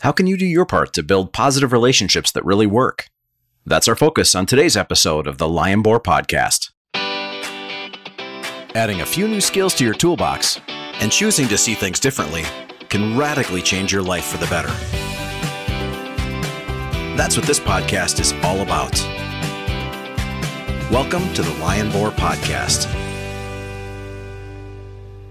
How can you do your part to build positive relationships that really work? That's our focus on today's episode of the Lion Boar Podcast. Adding a few new skills to your toolbox and choosing to see things differently can radically change your life for the better. That's what this podcast is all about. Welcome to the Lion Boar Podcast.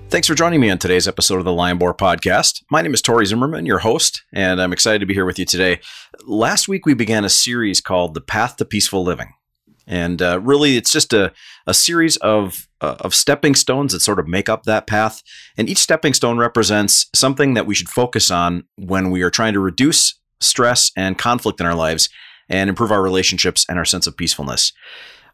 Thanks for joining me on today's episode of the Lion Boar Podcast. My name is Tori Zimmerman, your host, and I'm excited to be here with you today. Last week, we began a series called The Path to Peaceful Living. And uh, really, it's just a, a series of, uh, of stepping stones that sort of make up that path. And each stepping stone represents something that we should focus on when we are trying to reduce stress and conflict in our lives and improve our relationships and our sense of peacefulness.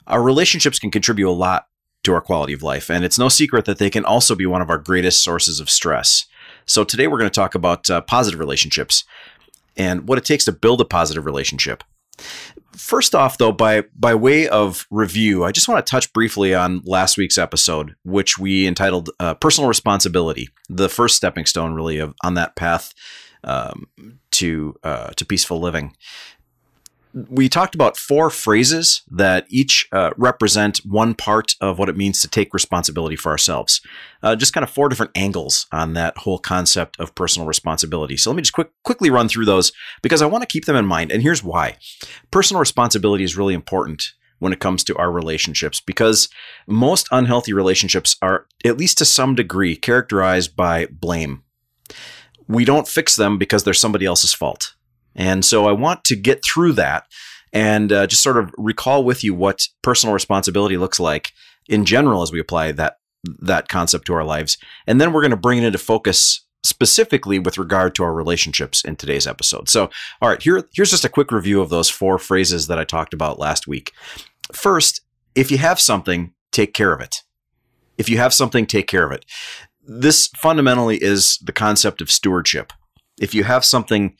Our relationships can contribute a lot to our quality of life. And it's no secret that they can also be one of our greatest sources of stress. So today we're going to talk about uh, positive relationships and what it takes to build a positive relationship. First off, though, by by way of review, I just want to touch briefly on last week's episode, which we entitled uh, "Personal Responsibility," the first stepping stone, really, of on that path um, to uh, to peaceful living we talked about four phrases that each uh, represent one part of what it means to take responsibility for ourselves. Uh, just kind of four different angles on that whole concept of personal responsibility. So let me just quick, quickly run through those because I want to keep them in mind. And here's why personal responsibility is really important when it comes to our relationships because most unhealthy relationships are, at least to some degree, characterized by blame. We don't fix them because they're somebody else's fault. And so I want to get through that and uh, just sort of recall with you what personal responsibility looks like in general as we apply that that concept to our lives. And then we're going to bring it into focus specifically with regard to our relationships in today's episode. So, all right, here here's just a quick review of those four phrases that I talked about last week. First, if you have something, take care of it. If you have something, take care of it. This fundamentally is the concept of stewardship. If you have something,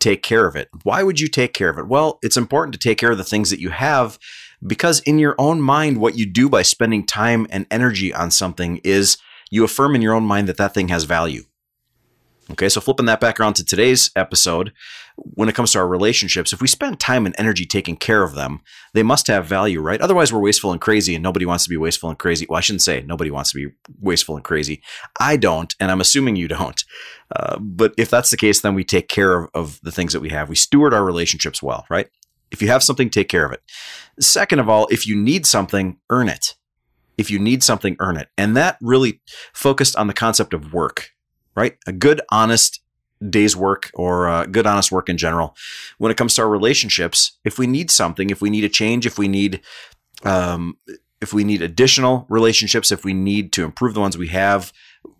take care of it. Why would you take care of it? Well, it's important to take care of the things that you have because in your own mind, what you do by spending time and energy on something is you affirm in your own mind that that thing has value. Okay, so flipping that back around to today's episode, when it comes to our relationships, if we spend time and energy taking care of them, they must have value, right? Otherwise, we're wasteful and crazy, and nobody wants to be wasteful and crazy. Well, I shouldn't say nobody wants to be wasteful and crazy. I don't, and I'm assuming you don't. Uh, but if that's the case, then we take care of, of the things that we have. We steward our relationships well, right? If you have something, take care of it. Second of all, if you need something, earn it. If you need something, earn it. And that really focused on the concept of work right? A good, honest day's work or uh, good, honest work in general. When it comes to our relationships, if we need something, if we need a change, if we need, um, if we need additional relationships, if we need to improve the ones we have,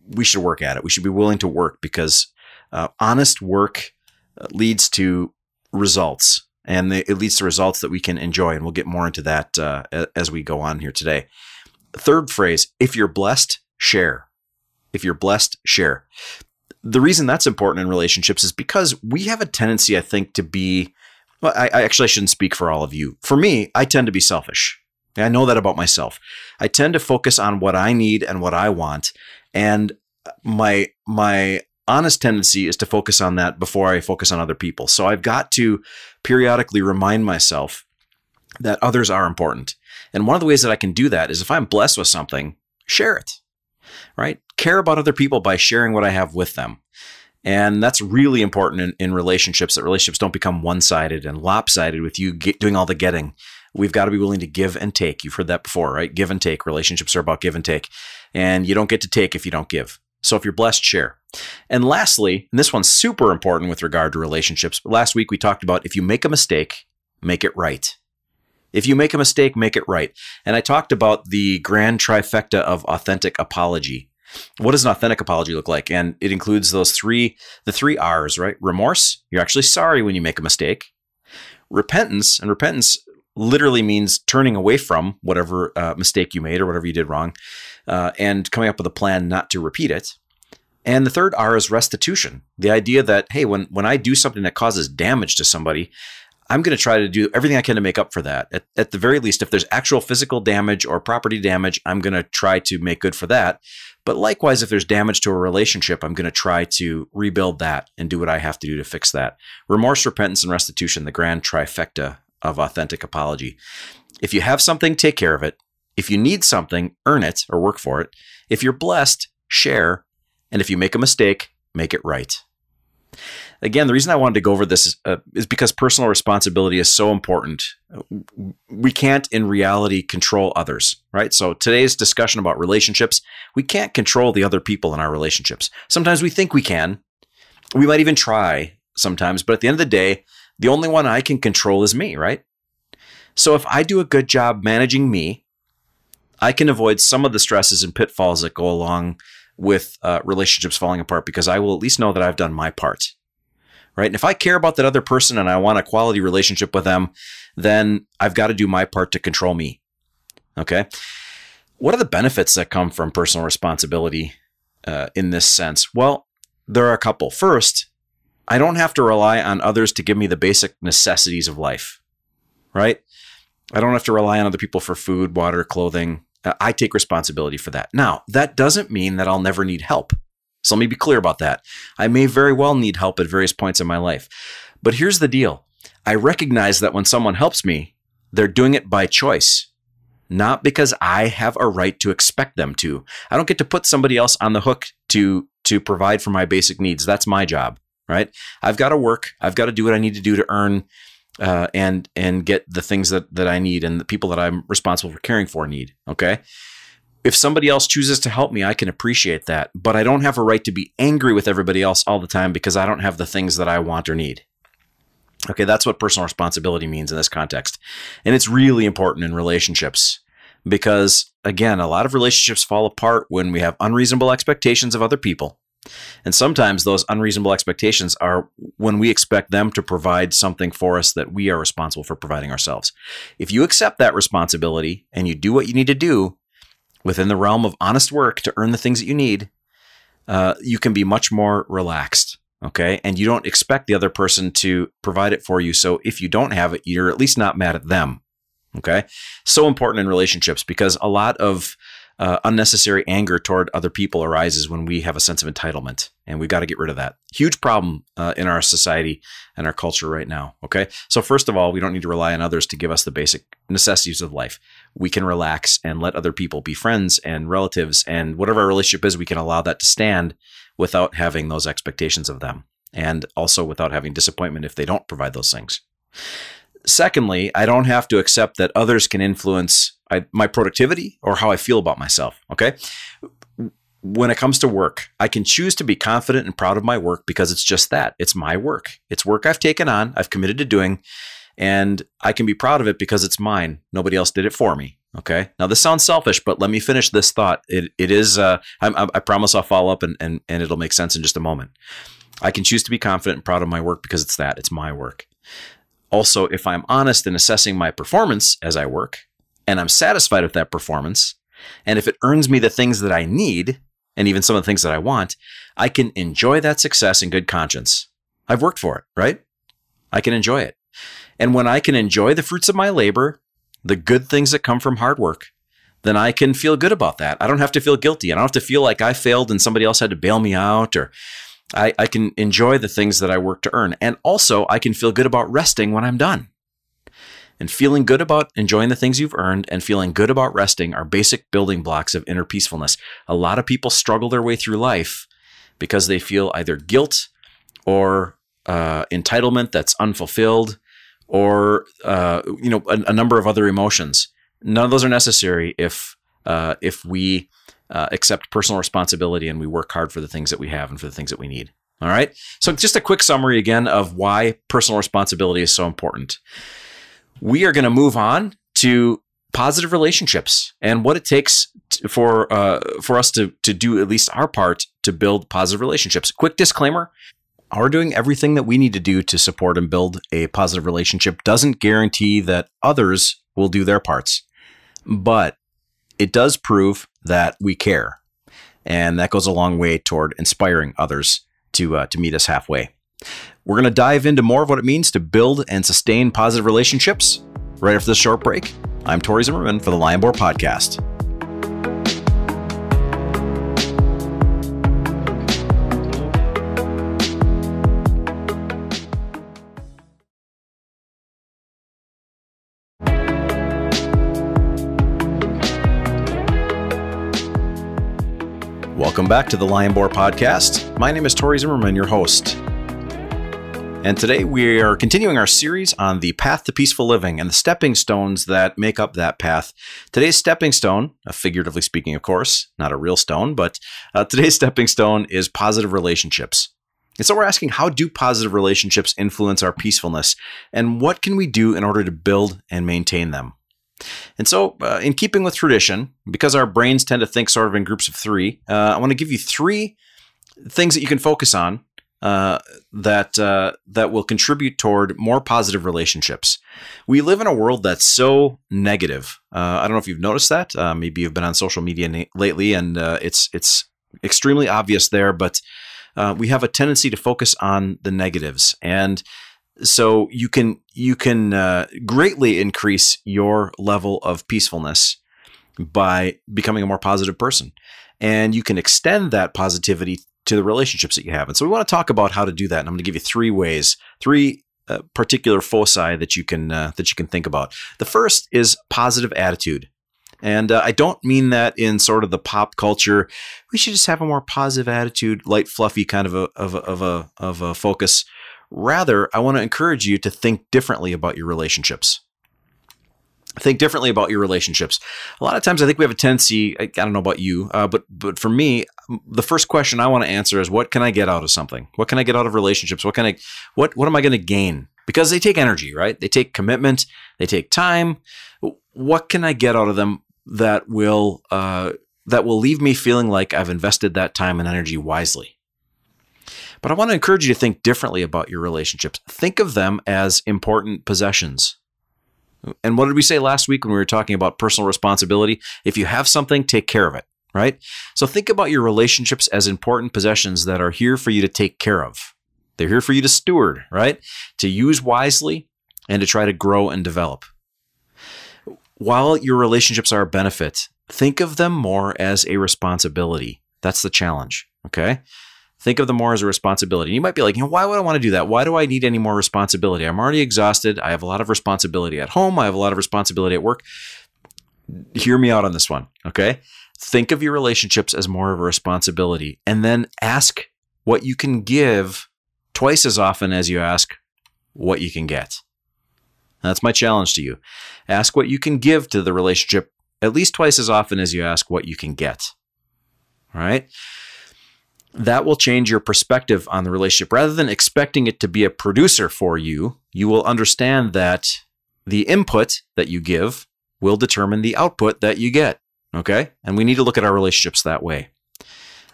we should work at it. We should be willing to work because uh, honest work uh, leads to results and it leads to results that we can enjoy. And we'll get more into that uh, as we go on here today. Third phrase if you're blessed, share. If you're blessed, share. The reason that's important in relationships is because we have a tendency, I think, to be. Well, I, I actually shouldn't speak for all of you. For me, I tend to be selfish. I know that about myself. I tend to focus on what I need and what I want, and my my honest tendency is to focus on that before I focus on other people. So I've got to periodically remind myself that others are important. And one of the ways that I can do that is if I'm blessed with something, share it right? Care about other people by sharing what I have with them. And that's really important in, in relationships that relationships don't become one sided and lopsided with you get, doing all the getting. We've got to be willing to give and take. You've heard that before, right? Give and take. Relationships are about give and take. And you don't get to take if you don't give. So if you're blessed, share. And lastly, and this one's super important with regard to relationships. Last week we talked about if you make a mistake, make it right. If you make a mistake, make it right. And I talked about the grand trifecta of authentic apology. What does an authentic apology look like? And it includes those three, the three R's, right? Remorse, you're actually sorry when you make a mistake. Repentance, and repentance literally means turning away from whatever uh, mistake you made or whatever you did wrong uh, and coming up with a plan not to repeat it. And the third R is restitution. The idea that, hey, when, when I do something that causes damage to somebody, I'm going to try to do everything I can to make up for that. At, at, the very least, if there's actual physical damage or property damage, I'm going to try to make good for that. But likewise, if there's damage to a relationship, I'm going to try to rebuild that and do what I have to do to fix that. Remorse, repentance, and restitution, the grand trifecta of authentic apology. If you have something, take care of it. If you need something, earn it or work for it. If you're blessed, share. And if you make a mistake, make it right. Again, the reason I wanted to go over this is, uh, is because personal responsibility is so important. We can't, in reality, control others, right? So today's discussion about relationships, we can't control the other people in our relationships. Sometimes we think we can. We might even try sometimes, but at the end of the day, the only one I can control is me, right? So if I do a good job managing me, I can avoid some of the stresses and pitfalls that go along with uh, relationships falling apart because I will at least know that I've done my part. Right. And if I care about that other person and I want a quality relationship with them, then I've got to do my part to control me. Okay. What are the benefits that come from personal responsibility uh, in this sense? Well, there are a couple. First, I don't have to rely on others to give me the basic necessities of life, right? I don't have to rely on other people for food, water, clothing. I take responsibility for that. Now, that doesn't mean that I'll never need help. So let me be clear about that. I may very well need help at various points in my life. But here's the deal I recognize that when someone helps me, they're doing it by choice, not because I have a right to expect them to. I don't get to put somebody else on the hook to, to provide for my basic needs. That's my job right? I've got to work. I've got to do what I need to do to earn uh, and and get the things that that I need and the people that I'm responsible for caring for need. Okay. If somebody else chooses to help me, I can appreciate that, but I don't have a right to be angry with everybody else all the time because I don't have the things that I want or need. Okay, that's what personal responsibility means in this context. And it's really important in relationships because, again, a lot of relationships fall apart when we have unreasonable expectations of other people and sometimes those unreasonable expectations are when we expect them to provide something for us that we are responsible for providing ourselves. If you accept that responsibility and you do what you need to do within the realm of honest work to earn the things that you need, uh, you can be much more relaxed. Okay. And you don't expect the other person to provide it for you. So if you don't have it, you're at least not mad at them. Okay. So important in relationships because a lot of uh, unnecessary anger toward other people arises when we have a sense of entitlement, and we've got to get rid of that. Huge problem uh, in our society and our culture right now. Okay, so first of all, we don't need to rely on others to give us the basic necessities of life. We can relax and let other people be friends and relatives, and whatever our relationship is, we can allow that to stand without having those expectations of them, and also without having disappointment if they don't provide those things. Secondly, I don't have to accept that others can influence I, my productivity or how I feel about myself. Okay. When it comes to work, I can choose to be confident and proud of my work because it's just that. It's my work. It's work I've taken on, I've committed to doing, and I can be proud of it because it's mine. Nobody else did it for me. Okay. Now this sounds selfish, but let me finish this thought. It it is. Uh, I, I promise I'll follow up and, and and it'll make sense in just a moment. I can choose to be confident and proud of my work because it's that. It's my work. Also, if I'm honest in assessing my performance as I work, and I'm satisfied with that performance, and if it earns me the things that I need, and even some of the things that I want, I can enjoy that success in good conscience. I've worked for it, right? I can enjoy it. And when I can enjoy the fruits of my labor, the good things that come from hard work, then I can feel good about that. I don't have to feel guilty. I don't have to feel like I failed and somebody else had to bail me out or I, I can enjoy the things that I work to earn. And also, I can feel good about resting when I'm done. And feeling good about enjoying the things you've earned and feeling good about resting are basic building blocks of inner peacefulness. A lot of people struggle their way through life because they feel either guilt or uh, entitlement that's unfulfilled or uh, you know a, a, number of other emotions. None of those are necessary if uh, if we uh, accept personal responsibility and we work hard for the things that we have and for the things that we need. All right. So, just a quick summary again of why personal responsibility is so important. We are going to move on to positive relationships and what it takes for uh, for us to to do at least our part to build positive relationships. Quick disclaimer: Our doing everything that we need to do to support and build a positive relationship doesn't guarantee that others will do their parts, but it does prove that we care. And that goes a long way toward inspiring others to, uh, to meet us halfway. We're going to dive into more of what it means to build and sustain positive relationships right after this short break. I'm Tori Zimmerman for the Lion Boar Podcast. Welcome back to the Lion Boar Podcast. My name is Tori Zimmerman, your host. And today we are continuing our series on the path to peaceful living and the stepping stones that make up that path. Today's stepping stone, figuratively speaking, of course, not a real stone, but uh, today's stepping stone is positive relationships. And so we're asking how do positive relationships influence our peacefulness and what can we do in order to build and maintain them? And so, uh, in keeping with tradition, because our brains tend to think sort of in groups of three, uh, I want to give you three things that you can focus on uh, that uh, that will contribute toward more positive relationships. We live in a world that's so negative. Uh, I don't know if you've noticed that. Uh, maybe you've been on social media na- lately, and it's it's extremely obvious there. But we have a tendency to focus on the negatives, and so you can you can uh, greatly increase your level of peacefulness by becoming a more positive person. And you can extend that positivity to the relationships that you have. And so we want to talk about how to do that. And I'm going to give you three ways, three uh, particular foci that you can uh, that you can think about. The first is positive attitude. And uh, I don't mean that in sort of the pop culture. We should just have a more positive attitude, light, fluffy kind of a of a of a, of a focus. Rather, I want to encourage you to think differently about your relationships think differently about your relationships. A lot of times, I think we have a tendency. I, don't know about you, uh, but but for me, the first question I want to answer is, what can I get out of something? What can I get out of relationships? What can I what what am I going to gain? Because they take energy, right? They take commitment. They take time. What can I get out of them that will uh, that will leave me feeling like I've invested that time and energy wisely? But I want to encourage you to think differently about your relationships. Think of them as important possessions and what did we say last week when we were talking about personal responsibility? If you have something, take care of it, right? So think about your relationships as important possessions that are here for you to take care of. They're here for you to steward, right? To use wisely and to try to grow and develop. While your relationships are a benefit, think of them more as a responsibility. That's the challenge, okay? Think of them more as a responsibility. You might be like, you know, why would I want to do that? Why do I need any more responsibility? I'm already exhausted. I have a lot of responsibility at home. I have a lot of responsibility at work. Hear me out on this one, okay? Think of your relationships as more of a responsibility and then ask what you can give twice as often as you ask what you can get. That's my challenge to you. Ask what you can give to the relationship at least twice as often as you ask what you can get. All right? That will change your perspective on the relationship. Rather than expecting it to be a producer for you, you will understand that the input that you give will determine the output that you get. Okay. And we need to look at our relationships that way.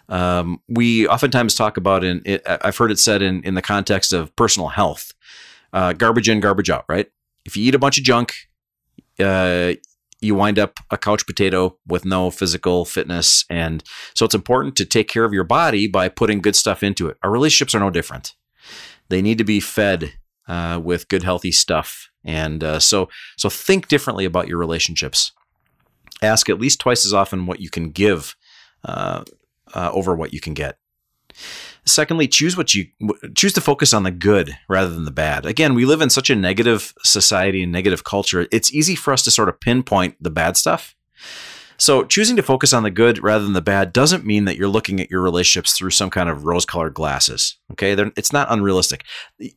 Um, we oftentimes talk about in I've heard it said in, in the context of personal health, uh, garbage in, garbage out, right? If you eat a bunch of junk, uh, you wind up a couch potato with no physical fitness. And so it's important to take care of your body by putting good stuff into it. Our relationships are no different. They need to be fed uh, with good, healthy stuff. And uh, so, so think differently about your relationships. Ask at least twice as often what you can give uh, uh over what you can get. Secondly, choose what you choose to focus on the good rather than the bad. Again, we live in such a negative society and negative culture. It's easy for us to sort of pinpoint the bad stuff. So, choosing to focus on the good rather than the bad doesn't mean that you're looking at your relationships through some kind of rose colored glasses. Okay. They're, it's not unrealistic.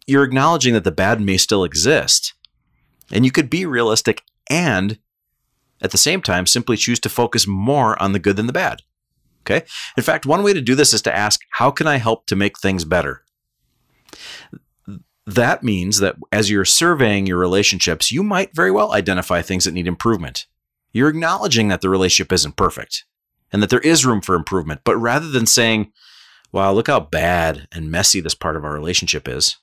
You're acknowledging that the bad may still exist. And you could be realistic and at the same time simply choose to focus more on the good than the bad. Okay. In fact, one way to do this is to ask, how can I help to make things better? That means that as you're surveying your relationships, you might very well identify things that need improvement. You're acknowledging that the relationship isn't perfect and that there is room for improvement. But rather than saying, wow, look how bad and messy this part of our relationship is,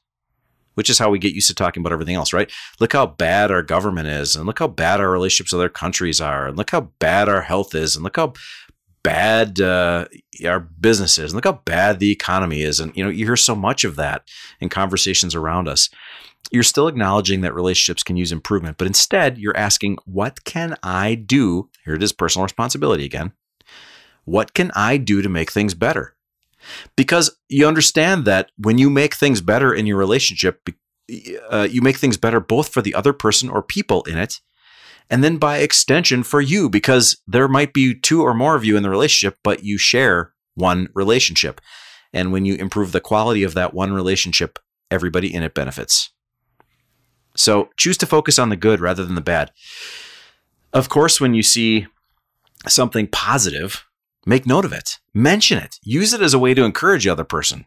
which is how we get used to talking about everything else, right? Look how bad our government is, and look how bad our relationships with other countries are, and look how bad our health is, and look how bad uh, our business is and look how bad the economy is. And you know you hear so much of that in conversations around us. You're still acknowledging that relationships can use improvement but instead you're asking what can i do? Here it is personal responsibility again. What can i do to make things better? Because you understand that when you make things better in your relationship uh, you make things better both for the other person or people in it and then by extension for you because there might be two or more of you in the relationship but you share one relationship. And when you improve the quality of that one relationship, everybody in it benefits. So choose to focus on the good rather than the bad. Of course, when you see something positive, make note of it, mention it, use it as a way to encourage the other person.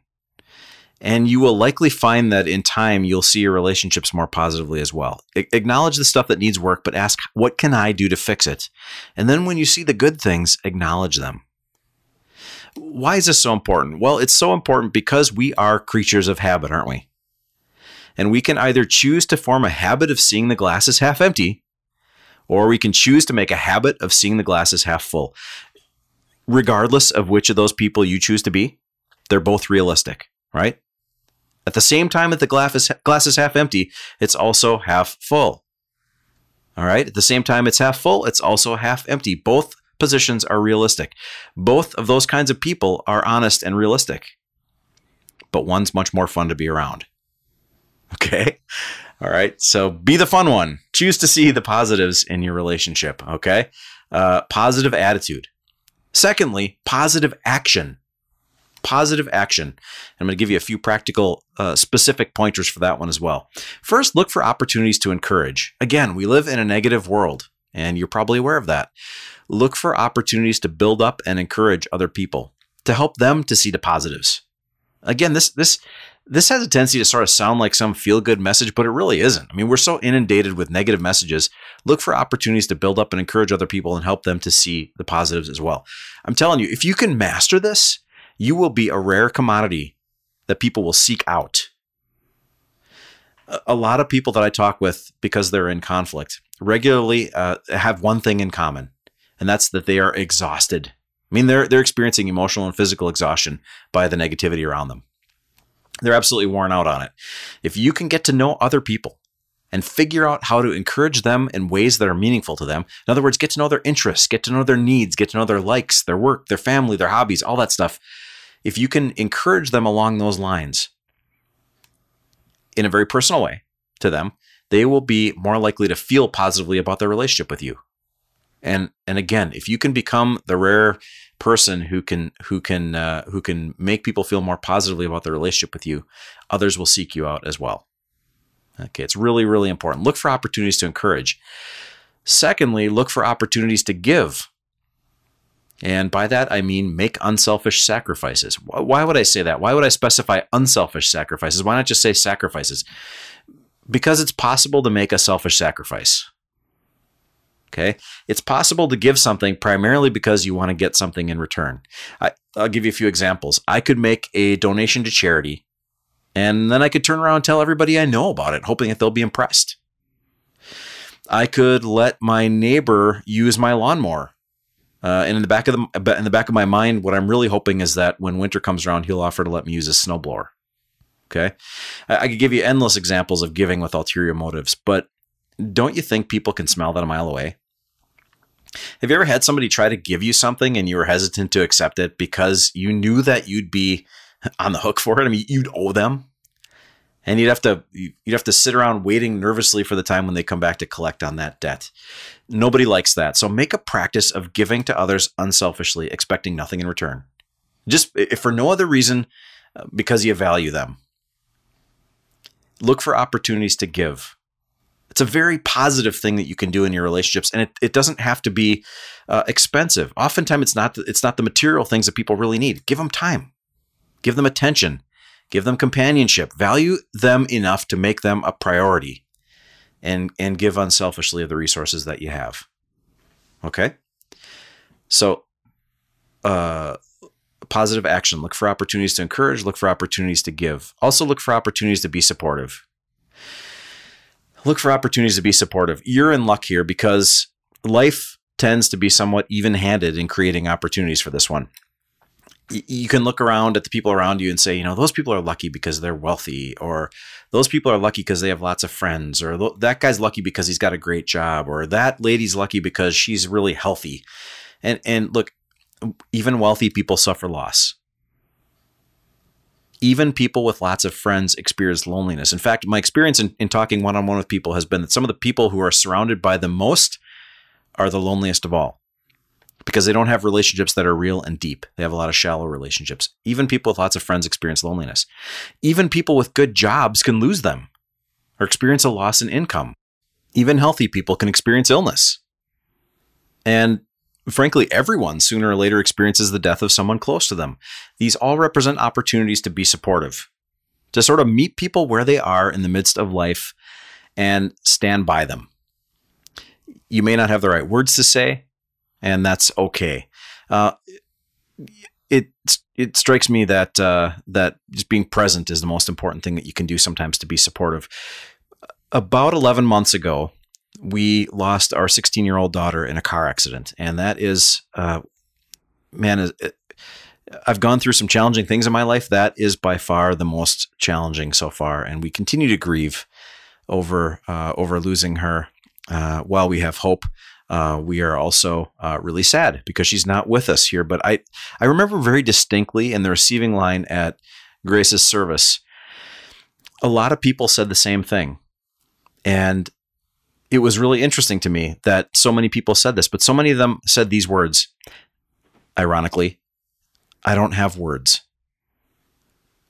And you will likely find that in time, you'll see your relationships more positively as well. A- acknowledge the stuff that needs work, but ask, what can I do to fix it? And then when you see the good things, acknowledge them. Why is this so important? Well, it's so important because we are creatures of habit, aren't we? And we can either choose to form a habit of seeing the glass as half empty, or we can choose to make a habit of seeing the glass as half full. Regardless of which of those people you choose to be, they're both realistic, right? At the same time that the glass is, glass is half empty, it's also half full. All right. At the same time it's half full, it's also half empty. Both positions are realistic. Both of those kinds of people are honest and realistic. But one's much more fun to be around. Okay. All right. So be the fun one. Choose to see the positives in your relationship. Okay. Uh, positive attitude. Secondly, positive action. Positive action. I'm going to give you a few practical, uh, specific pointers for that one as well. First, look for opportunities to encourage. Again, we live in a negative world, and you're probably aware of that. Look for opportunities to build up and encourage other people, to help them to see the positives. Again, this this this has a tendency to sort of sound like some feel good message, but it really isn't. I mean, we're so inundated with negative messages. Look for opportunities to build up and encourage other people and help them to see the positives as well. I'm telling you, if you can master this, you will be a rare commodity that people will seek out. A lot of people that I talk with, because they're in conflict, regularly uh, have one thing in common, and that's that they are exhausted. I mean, they're they're experiencing emotional and physical exhaustion by the negativity around them. They're absolutely worn out on it. If you can get to know other people and figure out how to encourage them in ways that are meaningful to them, in other words, get to know their interests, get to know their needs, get to know their likes, their work, their family, their hobbies, all that stuff. If you can encourage them along those lines in a very personal way to them, they will be more likely to feel positively about their relationship with you. And and again, if you can become the rare person who can who can uh, who can make people feel more positively about their relationship with you, others will seek you out as well. Okay, it's really really important. Look for opportunities to encourage. Secondly, look for opportunities to give. And by that, I mean make unselfish sacrifices. Why would I say that? Why would I specify unselfish sacrifices? Why not just say sacrifices? Because it's possible to make a selfish sacrifice. Okay. It's possible to give something primarily because you want to get something in return. I, will give you a few examples. I could make a donation to charity and then I could turn around and tell everybody I know about it, hoping that they'll be impressed. I could let my neighbor use my lawnmower. Uh, and in the back of the in the back of my mind, what I'm really hoping is that when winter comes around, he'll offer to let me use his snowblower. Okay, I, I could give you endless examples of giving with ulterior motives, but don't you think people can smell that a mile away? Have you ever had somebody try to give you something and you were hesitant to accept it because you knew that you'd be on the hook for it? I mean, you'd owe them. And you'd have to you'd have to sit around waiting nervously for the time when they come back to collect on that debt. Nobody likes that. So make a practice of giving to others unselfishly, expecting nothing in return. Just if for no other reason uh, because you value them. Look for opportunities to give it's a very positive thing that you can do in your relationships, and it, it doesn't have to be uh, expensive. Oftentimes, it's not the, it's not the material things that people really need. Give them time, give them attention, give them companionship, value them enough to make them a priority, and and give unselfishly of the resources that you have. Okay, so uh, positive action. Look for opportunities to encourage. Look for opportunities to give. Also, look for opportunities to be supportive look for opportunities to be supportive. You're in luck here because life tends to be somewhat even handed in creating opportunities for this one. You can look around at the people around you and say, you know, those people are lucky because they're wealthy, or those people are lucky because they have lots of friends, or that guy's lucky because he's got a great job, or that lady's lucky because she's really healthy. And and look, even wealthy people suffer loss even people with lots of friends experience loneliness. In fact, my experience in, in talking one on one with people has been that some of the people who are surrounded by the most are the loneliest of all. Because they don't have relationships that are real and deep. They have a lot of shallow relationships. Even people with lots of friends experience loneliness. Even people with good jobs can lose them or experience a loss in income. Even healthy people can experience illness. And frankly, everyone sooner or later experiences the death of someone close to them. These all represent opportunities to be supportive, to sort of meet people where they are in the midst of life and stand by them. You may not have the right words to say, and that's okay. Uh, it it strikes me that uh, that just being present is the most important thing that you can do sometimes to be supportive. About eleven months ago, we lost our 16 year old daughter in a car accident, and that is, uh, man, it, I've gone through some challenging things in my life. That is by far the most challenging so far, and we continue to grieve over uh, over losing her. Uh, while we have hope, uh, we are also uh, really sad because she's not with us here. But I I remember very distinctly in the receiving line at Grace's service, a lot of people said the same thing, and it was really interesting to me that so many people said this, but so many of them said these words. Ironically, I don't have words.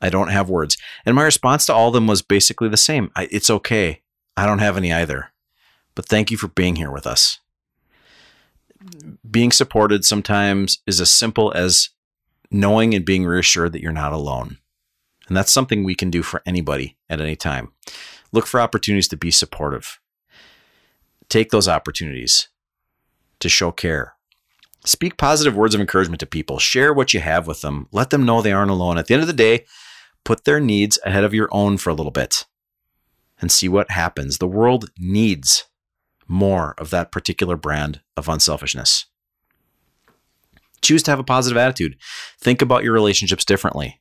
I don't have words. And my response to all of them was basically the same. I, it's okay. I don't have any either. But thank you for being here with us. Being supported sometimes is as simple as knowing and being reassured that you're not alone. And that's something we can do for anybody at any time. Look for opportunities to be supportive. Take those opportunities to show care. Speak positive words of encouragement to people. Share what you have with them. Let them know they aren't alone. At the end of the day, put their needs ahead of your own for a little bit and see what happens. The world needs more of that particular brand of unselfishness. Choose to have a positive attitude. Think about your relationships differently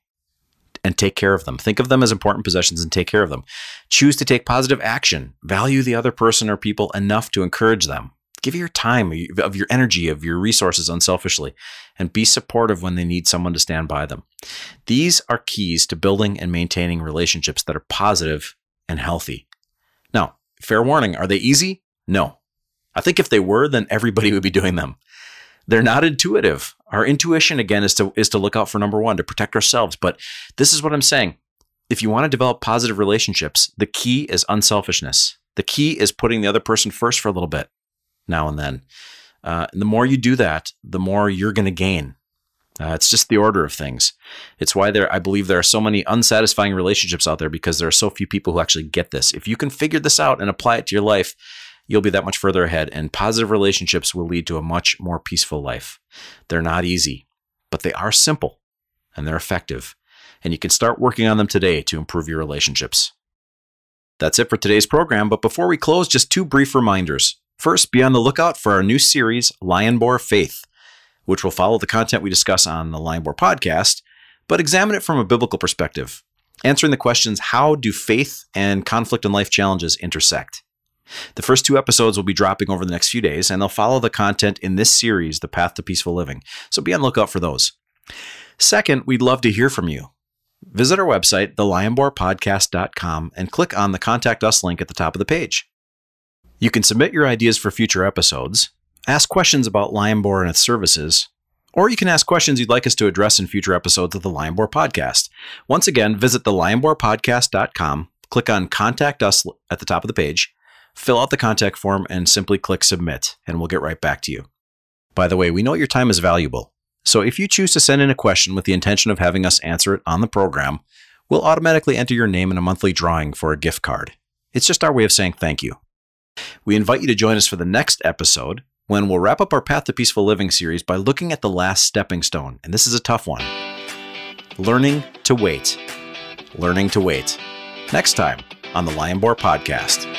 and take care of them. Think of them as important possessions and take care of them. Choose to take positive action. Value the other person or people enough to encourage them. Give your time, of your energy, of your resources unselfishly, and be supportive when they need someone to stand by them. These are keys to building and maintaining relationships that are positive and healthy. Now, fair warning, are they easy? No. I think if they were, then everybody would be doing them. They're not intuitive. Our intuition again is to is to look out for number 1 to protect ourselves, but this is what I'm saying. If you want to develop positive relationships, the key is unselfishness. The key is putting the other person first for a little bit now and then. Uh, and the more you do that, the more you're going to gain. Uh, it's just the order of things. It's why there, I believe, there are so many unsatisfying relationships out there because there are so few people who actually get this. If you can figure this out and apply it to your life, you'll be that much further ahead. And positive relationships will lead to a much more peaceful life. They're not easy, but they are simple and they're effective. And you can start working on them today to improve your relationships. That's it for today's program. But before we close, just two brief reminders. First, be on the lookout for our new series, Lionboar Faith, which will follow the content we discuss on the Lionboar podcast, but examine it from a biblical perspective, answering the questions how do faith and conflict and life challenges intersect? The first two episodes will be dropping over the next few days, and they'll follow the content in this series, The Path to Peaceful Living. So be on lookout for those. Second, we'd love to hear from you. Visit our website, thelionboarpodcast.com, and click on the Contact Us link at the top of the page. You can submit your ideas for future episodes, ask questions about Lionboar and its services, or you can ask questions you'd like us to address in future episodes of the Lionboar Podcast. Once again, visit thelionboarpodcast.com, click on Contact Us at the top of the page, fill out the contact form, and simply click Submit, and we'll get right back to you. By the way, we know your time is valuable, so if you choose to send in a question with the intention of having us answer it on the program, we'll automatically enter your name in a monthly drawing for a gift card. It's just our way of saying thank you. We invite you to join us for the next episode when we'll wrap up our Path to Peaceful Living series by looking at the last stepping stone. And this is a tough one learning to wait. Learning to wait. Next time on the Lionboar Podcast.